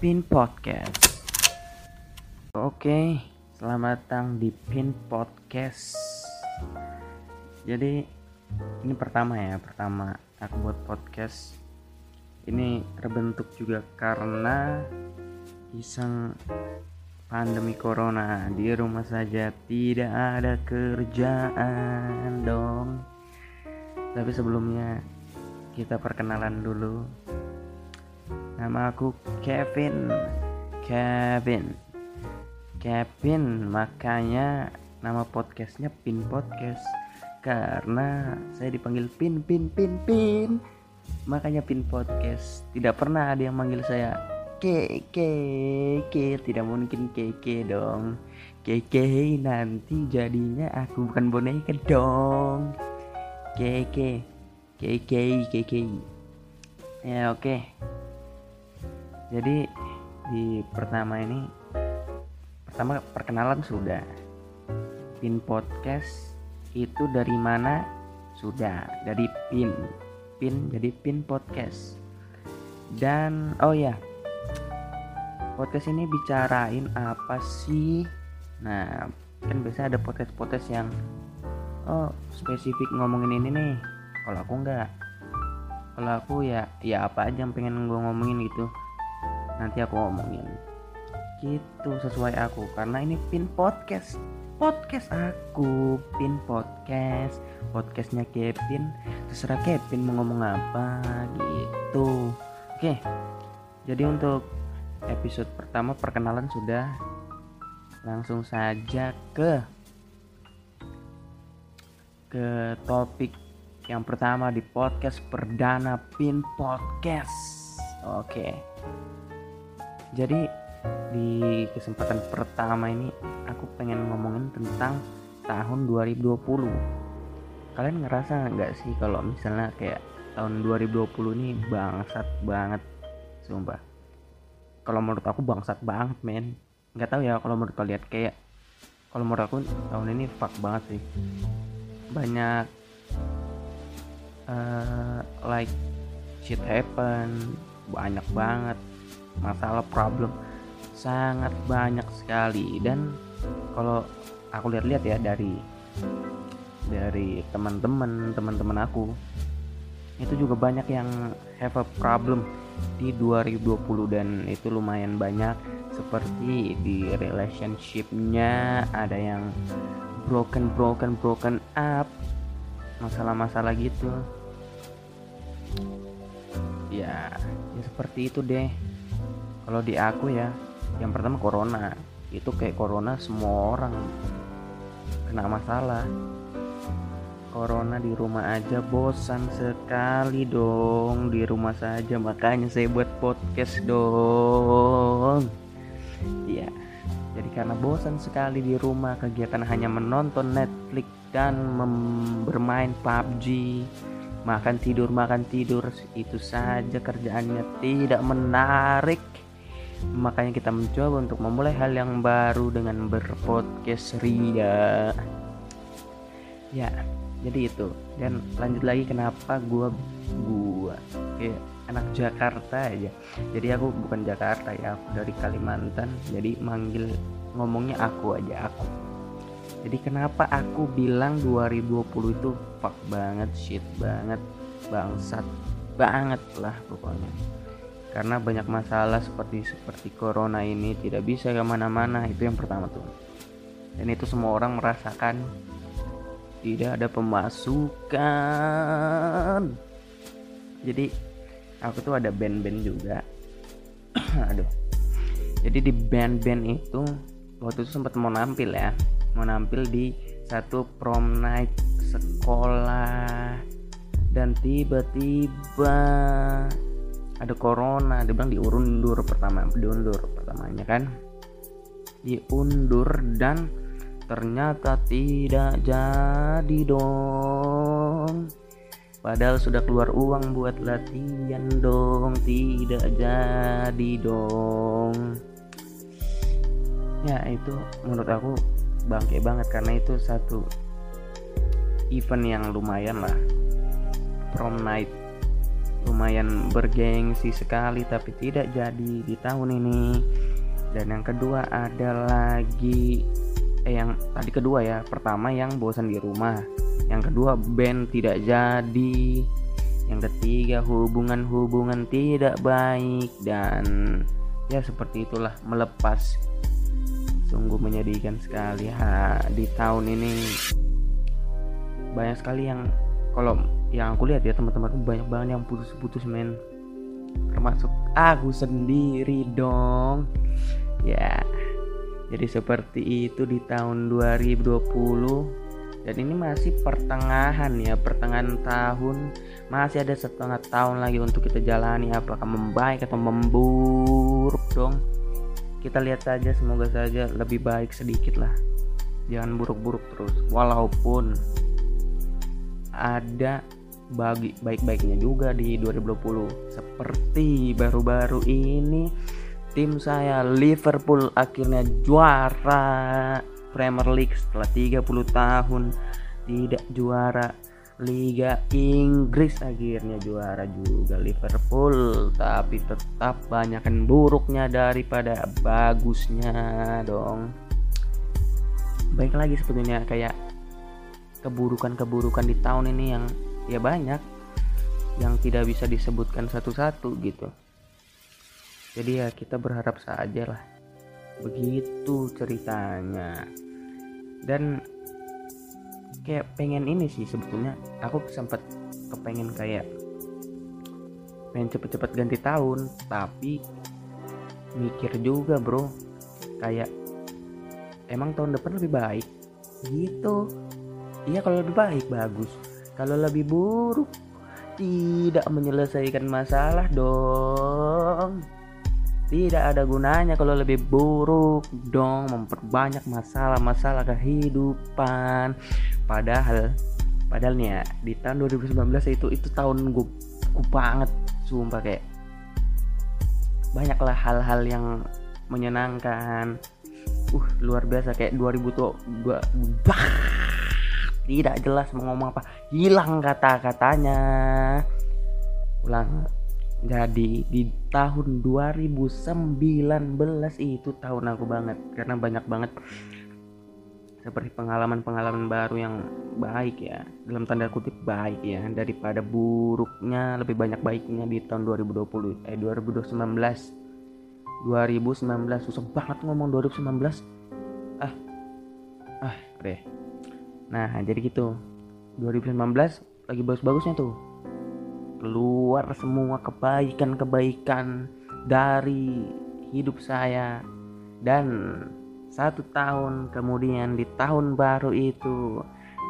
Pin Podcast. Oke, selamat datang di Pin Podcast. Jadi ini pertama ya, pertama aku buat podcast. Ini terbentuk juga karena iseng pandemi corona di rumah saja tidak ada kerjaan dong. Tapi sebelumnya kita perkenalan dulu Nama aku Kevin. Kevin. Kevin, makanya nama podcastnya Pin Podcast. Karena saya dipanggil Pin Pin Pin Pin. Makanya Pin Podcast. Tidak pernah ada yang manggil saya Ke Ke tidak mungkin Ke Ke dong. Ke Ke nanti jadinya aku bukan boneka dong. Ke Ke Ke Ke Ke Ke ya oke. okay jadi di pertama ini pertama perkenalan sudah. Pin podcast itu dari mana? Sudah dari pin. Pin jadi pin podcast. Dan oh ya podcast ini bicarain apa sih? Nah kan biasa ada podcast podcast yang oh spesifik ngomongin ini nih. Kalau aku enggak kalau aku ya ya apa aja yang pengen gue ngomongin gitu nanti aku ngomongin gitu sesuai aku. Karena ini pin podcast. Podcast aku pin podcast. Podcastnya Kevin. Terserah Kevin mau ngomong apa gitu. Oke jadi untuk episode pertama perkenalan sudah. Langsung saja ke ke topik yang pertama di podcast perdana pin podcast. Oke jadi di kesempatan pertama ini aku pengen ngomongin tentang tahun 2020 kalian ngerasa nggak sih kalau misalnya kayak tahun 2020 ini bangsat banget? Sumpah. Kalau menurut aku bangsat banget men. Nggak tahu ya kalau menurut kalian kayak kalau menurut aku tahun ini fuck banget sih. Banyak uh, like shit happen banyak banget masalah problem sangat banyak sekali. Dan kalau aku lihat-lihat ya dari dari teman-teman teman-teman aku itu juga banyak yang have a problem di 2020 dan itu lumayan banyak. Seperti di relationshipnya ada yang broken broken broken up masalah-masalah gitu. Ya ya seperti itu deh kalau di aku ya yang pertama corona. Itu kayak corona semua orang. Kena masalah. Corona di rumah aja bosan sekali dong. Di rumah saja makanya saya buat podcast dong. Ya jadi karena bosan sekali di rumah kegiatan hanya menonton Netflix dan bermain PUBG makan tidur makan tidur. Itu saja kerjaannya. Tidak menarik Makanya kita mencoba untuk memulai hal yang baru dengan berpodcast ria. Ya, jadi itu. Dan lanjut lagi kenapa gua gua kayak anak Jakarta aja. Jadi aku bukan Jakarta ya, aku dari Kalimantan. Jadi manggil ngomongnya aku aja aku. Jadi kenapa aku bilang 2020 itu fuck banget, shit banget, bangsat banget lah pokoknya karena banyak masalah seperti seperti corona ini tidak bisa ke mana-mana. Itu yang pertama tuh. Dan itu semua orang merasakan tidak ada pemasukan. Jadi aku tuh ada band-band juga. Aduh. Jadi di band-band itu waktu itu sempat mau nampil ya. Mau nampil di satu prom night sekolah. Dan tiba-tiba ada corona dia bilang diundur pertama diundur pertamanya kan? Diundur dan ternyata tidak jadi dong. Padahal sudah keluar uang buat latihan dong tidak jadi dong. Ya itu menurut aku bangke banget karena itu satu event yang lumayan lah. Prom night lumayan bergengsi sekali tapi tidak jadi di tahun ini. Dan yang kedua ada lagi eh yang tadi kedua ya. Pertama yang bosan di rumah. Yang kedua band tidak jadi. Yang ketiga hubungan-hubungan tidak baik. Dan ya seperti itulah melepas sungguh menyedihkan sekali ha di tahun ini. Banyak sekali yang kalau yang aku lihat ya teman-teman banyak banget yang putus-putus men. Termasuk aku sendiri dong. Ya jadi seperti itu di tahun 2020 dan ini masih pertengahan ya pertengahan tahun. Masih ada setengah tahun lagi untuk kita jalani apakah membaik atau memburuk dong. Kita lihat saja semoga saja lebih baik sedikit lah. Jangan buruk-buruk terus. Walaupun ada bagi baik-baiknya juga di 2020 seperti baru-baru ini tim saya Liverpool akhirnya juara Premier League setelah 30 tahun tidak juara Liga Inggris. Akhirnya juara juga Liverpool tapi tetap banyakkan buruknya daripada bagusnya dong. Baik lagi sebetulnya kayak keburukan-keburukan di tahun ini yang ya banyak yang tidak bisa disebutkan satu-satu gitu. Jadi ya kita berharap saja lah. Begitu ceritanya. Dan kayak pengen ini sih sebetulnya. Aku sempat kepengen kayak pengen cepet-cepet ganti tahun tapi mikir juga bro. Kayak emang tahun depan lebih baik. Gitu. Iya kalau lebih baik bagus kalau lebih buruk tidak menyelesaikan masalah dong. Tidak ada gunanya kalau lebih buruk dong memperbanyak masalah-masalah kehidupan. Padahal padahal nih ya di tahun 2019 itu itu tahun gue banget sumpah kayak. Banyaklah hal-hal yang menyenangkan. Uh luar biasa kayak 2000 tuh gua tidak jelas mau ngomong apa. Hilang kata-katanya. Ulang. Jadi di tahun 2019 itu tahun aku banget. Karena banyak banget seperti pengalaman-pengalaman baru yang baik ya. Dalam tanda kutip baik ya. Daripada buruknya lebih banyak baiknya di tahun 2020 eh 2019 2019 susah banget ngomong 2019 ah. Ah deh Nah, jadi gitu. 2019 lagi bagus-bagusnya tuh. Keluar semua kebaikan-kebaikan dari hidup saya. Dan satu tahun kemudian di tahun baru itu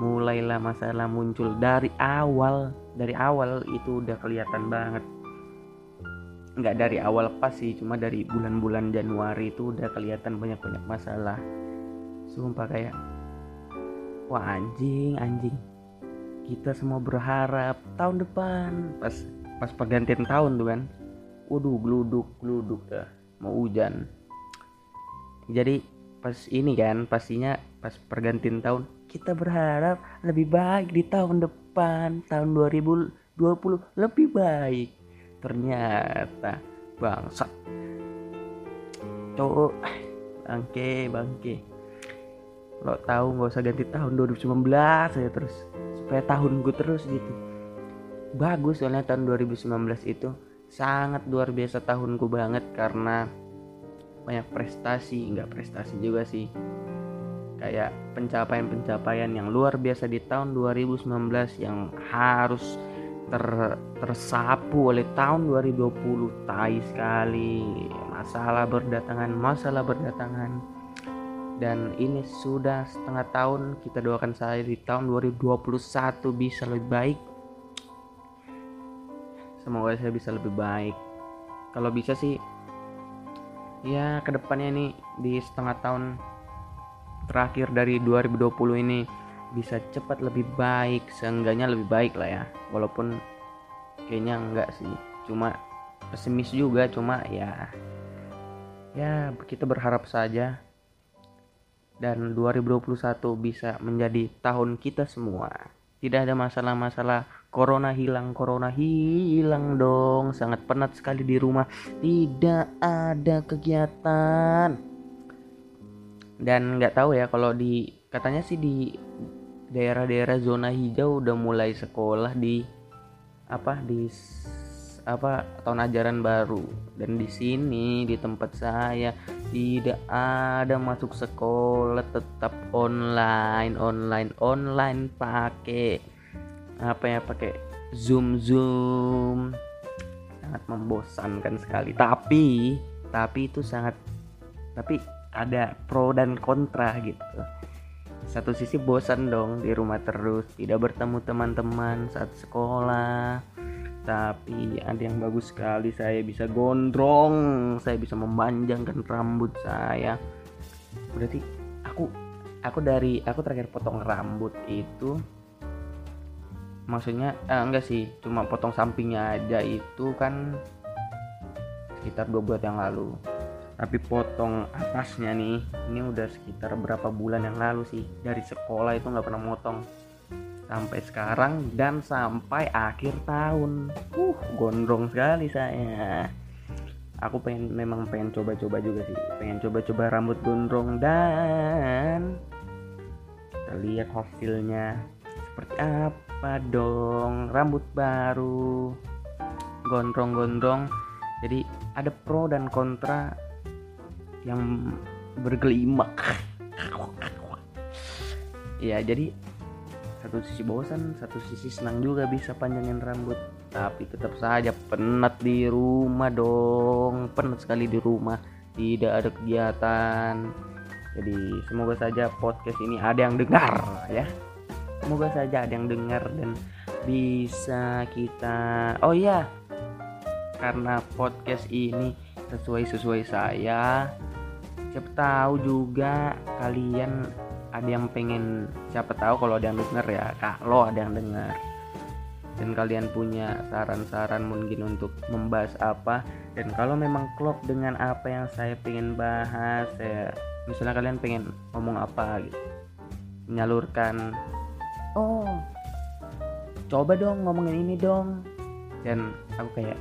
mulailah masalah muncul dari awal dari awal itu udah kelihatan banget nggak dari awal pas sih cuma dari bulan-bulan Januari itu udah kelihatan banyak-banyak masalah sumpah kayak wah anjing anjing. Kita semua berharap tahun depan pas pas pergantian tahun tuh kan. Waduh gluduk gluduk dah mau hujan. Jadi pas ini kan pastinya pas pergantian tahun kita berharap lebih baik di tahun depan tahun 2020 lebih baik. Ternyata bangsat. Cowok bangke bangke lo tahu nggak usah ganti tahun 2019 ya terus. Supaya tahun gue terus gitu. Bagus soalnya tahun 2019 itu. Sangat luar biasa tahunku banget karena banyak prestasi. Nggak prestasi juga sih. Kayak pencapaian-pencapaian yang luar biasa di tahun 2019 yang harus ter tersapu oleh tahun 2020 tai sekali. Masalah berdatangan masalah berdatangan dan ini sudah setengah tahun kita doakan saya di tahun 2021 bisa lebih baik. Semoga saya bisa lebih baik. Kalau bisa sih ya ke depannya ini di setengah tahun terakhir dari 2020 ini bisa cepat lebih baik seenggaknya lebih baik lah ya. Walaupun kayaknya enggak sih cuma pesimis juga cuma ya ya kita berharap saja dan 2021 bisa menjadi tahun kita semua. Tidak ada masalah-masalah corona hilang corona hilang dong. Sangat penat sekali di rumah. Tidak ada kegiatan. Dan nggak tahu ya kalau di katanya sih di daerah-daerah zona hijau udah mulai sekolah di apa di apa tahun ajaran baru. Dan di sini di tempat saya tidak ada masuk sekolah tetap online online online pakai apa ya pakai zoom zoom. Sangat membosankan sekali. Tapi tapi itu sangat tapi ada pro dan kontra gitu. Satu sisi bosan dong di rumah terus tidak bertemu teman-teman saat sekolah tapi ada yang bagus sekali saya bisa gondrong saya bisa memanjangkan rambut saya. Berarti aku aku dari aku terakhir potong rambut itu maksudnya eh, enggak sih cuma potong sampingnya aja itu kan sekitar dua bulan yang lalu. Tapi potong atasnya nih ini udah sekitar berapa bulan yang lalu sih? Dari sekolah itu nggak pernah motong sampai sekarang dan sampai akhir tahun. Uh, gondrong sekali saya. Aku pengen memang pengen coba-coba juga sih, pengen coba-coba rambut gondrong dan kita lihat hasilnya. Seperti apa dong? Rambut baru. Gondrong-gondrong. Jadi ada pro dan kontra yang bergelimak ya jadi satu sisi bosan satu sisi senang juga bisa panjangin rambut. Tapi tetap saja penat di rumah dong. Penat sekali di rumah. Tidak ada kegiatan. Jadi semoga saja podcast ini ada yang dengar ya. Semoga saja ada yang dengar dan bisa kita oh iya. Karena podcast ini sesuai sesuai saya. Siapa tahu juga kalian ada yang pengen siapa tahu kalau ada yang denger ya kalau ada yang dengar dan kalian punya saran-saran mungkin untuk membahas apa. Dan kalau memang klop dengan apa yang saya pengen bahas ya misalnya kalian pengen ngomong apa gitu menyalurkan. Oh. Coba dong ngomongin ini dong. Dan aku kayak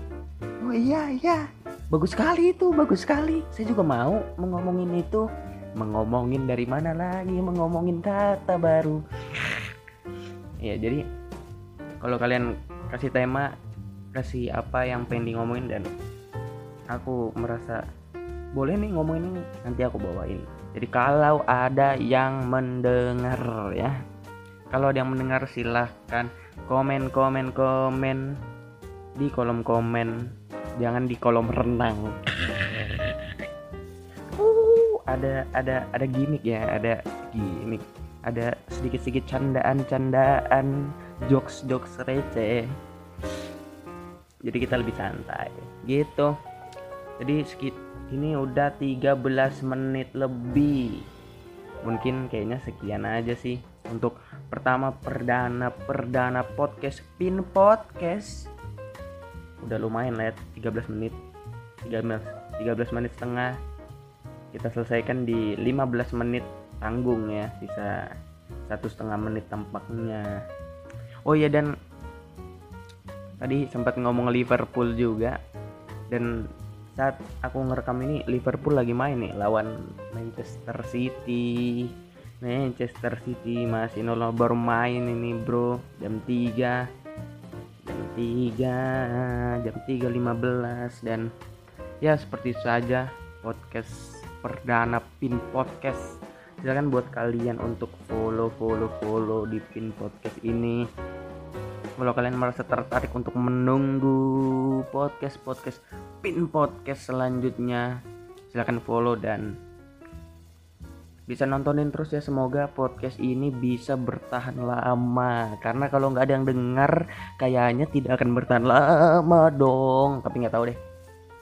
oh iya iya. Bagus sekali itu bagus sekali. Saya juga mau mengomongin itu mengomongin dari mana lagi? Mengomongin kata baru. Ya jadi kalau kalian kasih tema kasih apa yang pengen ngomongin dan aku merasa boleh nih ngomongin ini nanti aku bawain. Jadi kalau ada yang mendengar ya kalau ada yang mendengar silahkan komen komen komen di kolom komen. Jangan di kolom renang ada ada ada gimmick ya ada gimmick. Ada sedikit-sedikit candaan-candaan jokes-jokes receh. Jadi kita lebih santai. Gitu. Jadi sekit ini udah 13 menit lebih. Mungkin kayaknya sekian aja sih untuk pertama perdana perdana podcast pin podcast. Udah lumayan lah ya 13 menit. 13 13 menit setengah kita selesaikan di 15 menit tanggung ya sisa satu setengah menit tampaknya. Oh iya dan tadi sempat ngomong Liverpool juga dan saat aku ngerekam ini Liverpool lagi main nih lawan Manchester City. Manchester City masih nol baru main ini bro. Jam 3 jam 3 jam 3.15 dan ya seperti saja podcast perdana pin podcast. Silakan buat kalian untuk follow follow follow di pin podcast ini. Kalau kalian merasa tertarik untuk menunggu podcast podcast pin podcast selanjutnya silahkan follow dan bisa nontonin terus ya. Semoga podcast ini bisa bertahan lama. Karena kalau nggak ada yang dengar kayaknya tidak akan bertahan lama dong. Tapi nggak tahu deh.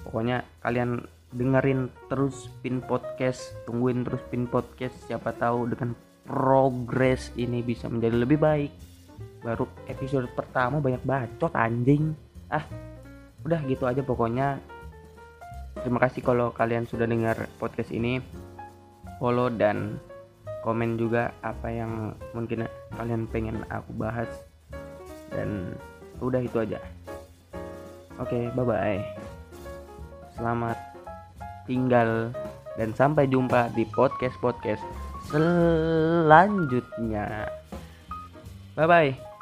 Pokoknya kalian dengerin terus pin podcast tungguin terus pin podcast siapa tahu dengan progres ini bisa menjadi lebih baik. Baru episode pertama banyak bacot anjing. Ah udah gitu aja pokoknya. Terima kasih kalau kalian sudah dengar podcast ini. Follow dan komen juga apa yang mungkin kalian pengen aku bahas. Dan udah itu aja. Oke bye bye selamat tinggal. Dan sampai jumpa di podcast podcast selanjutnya. Bye bye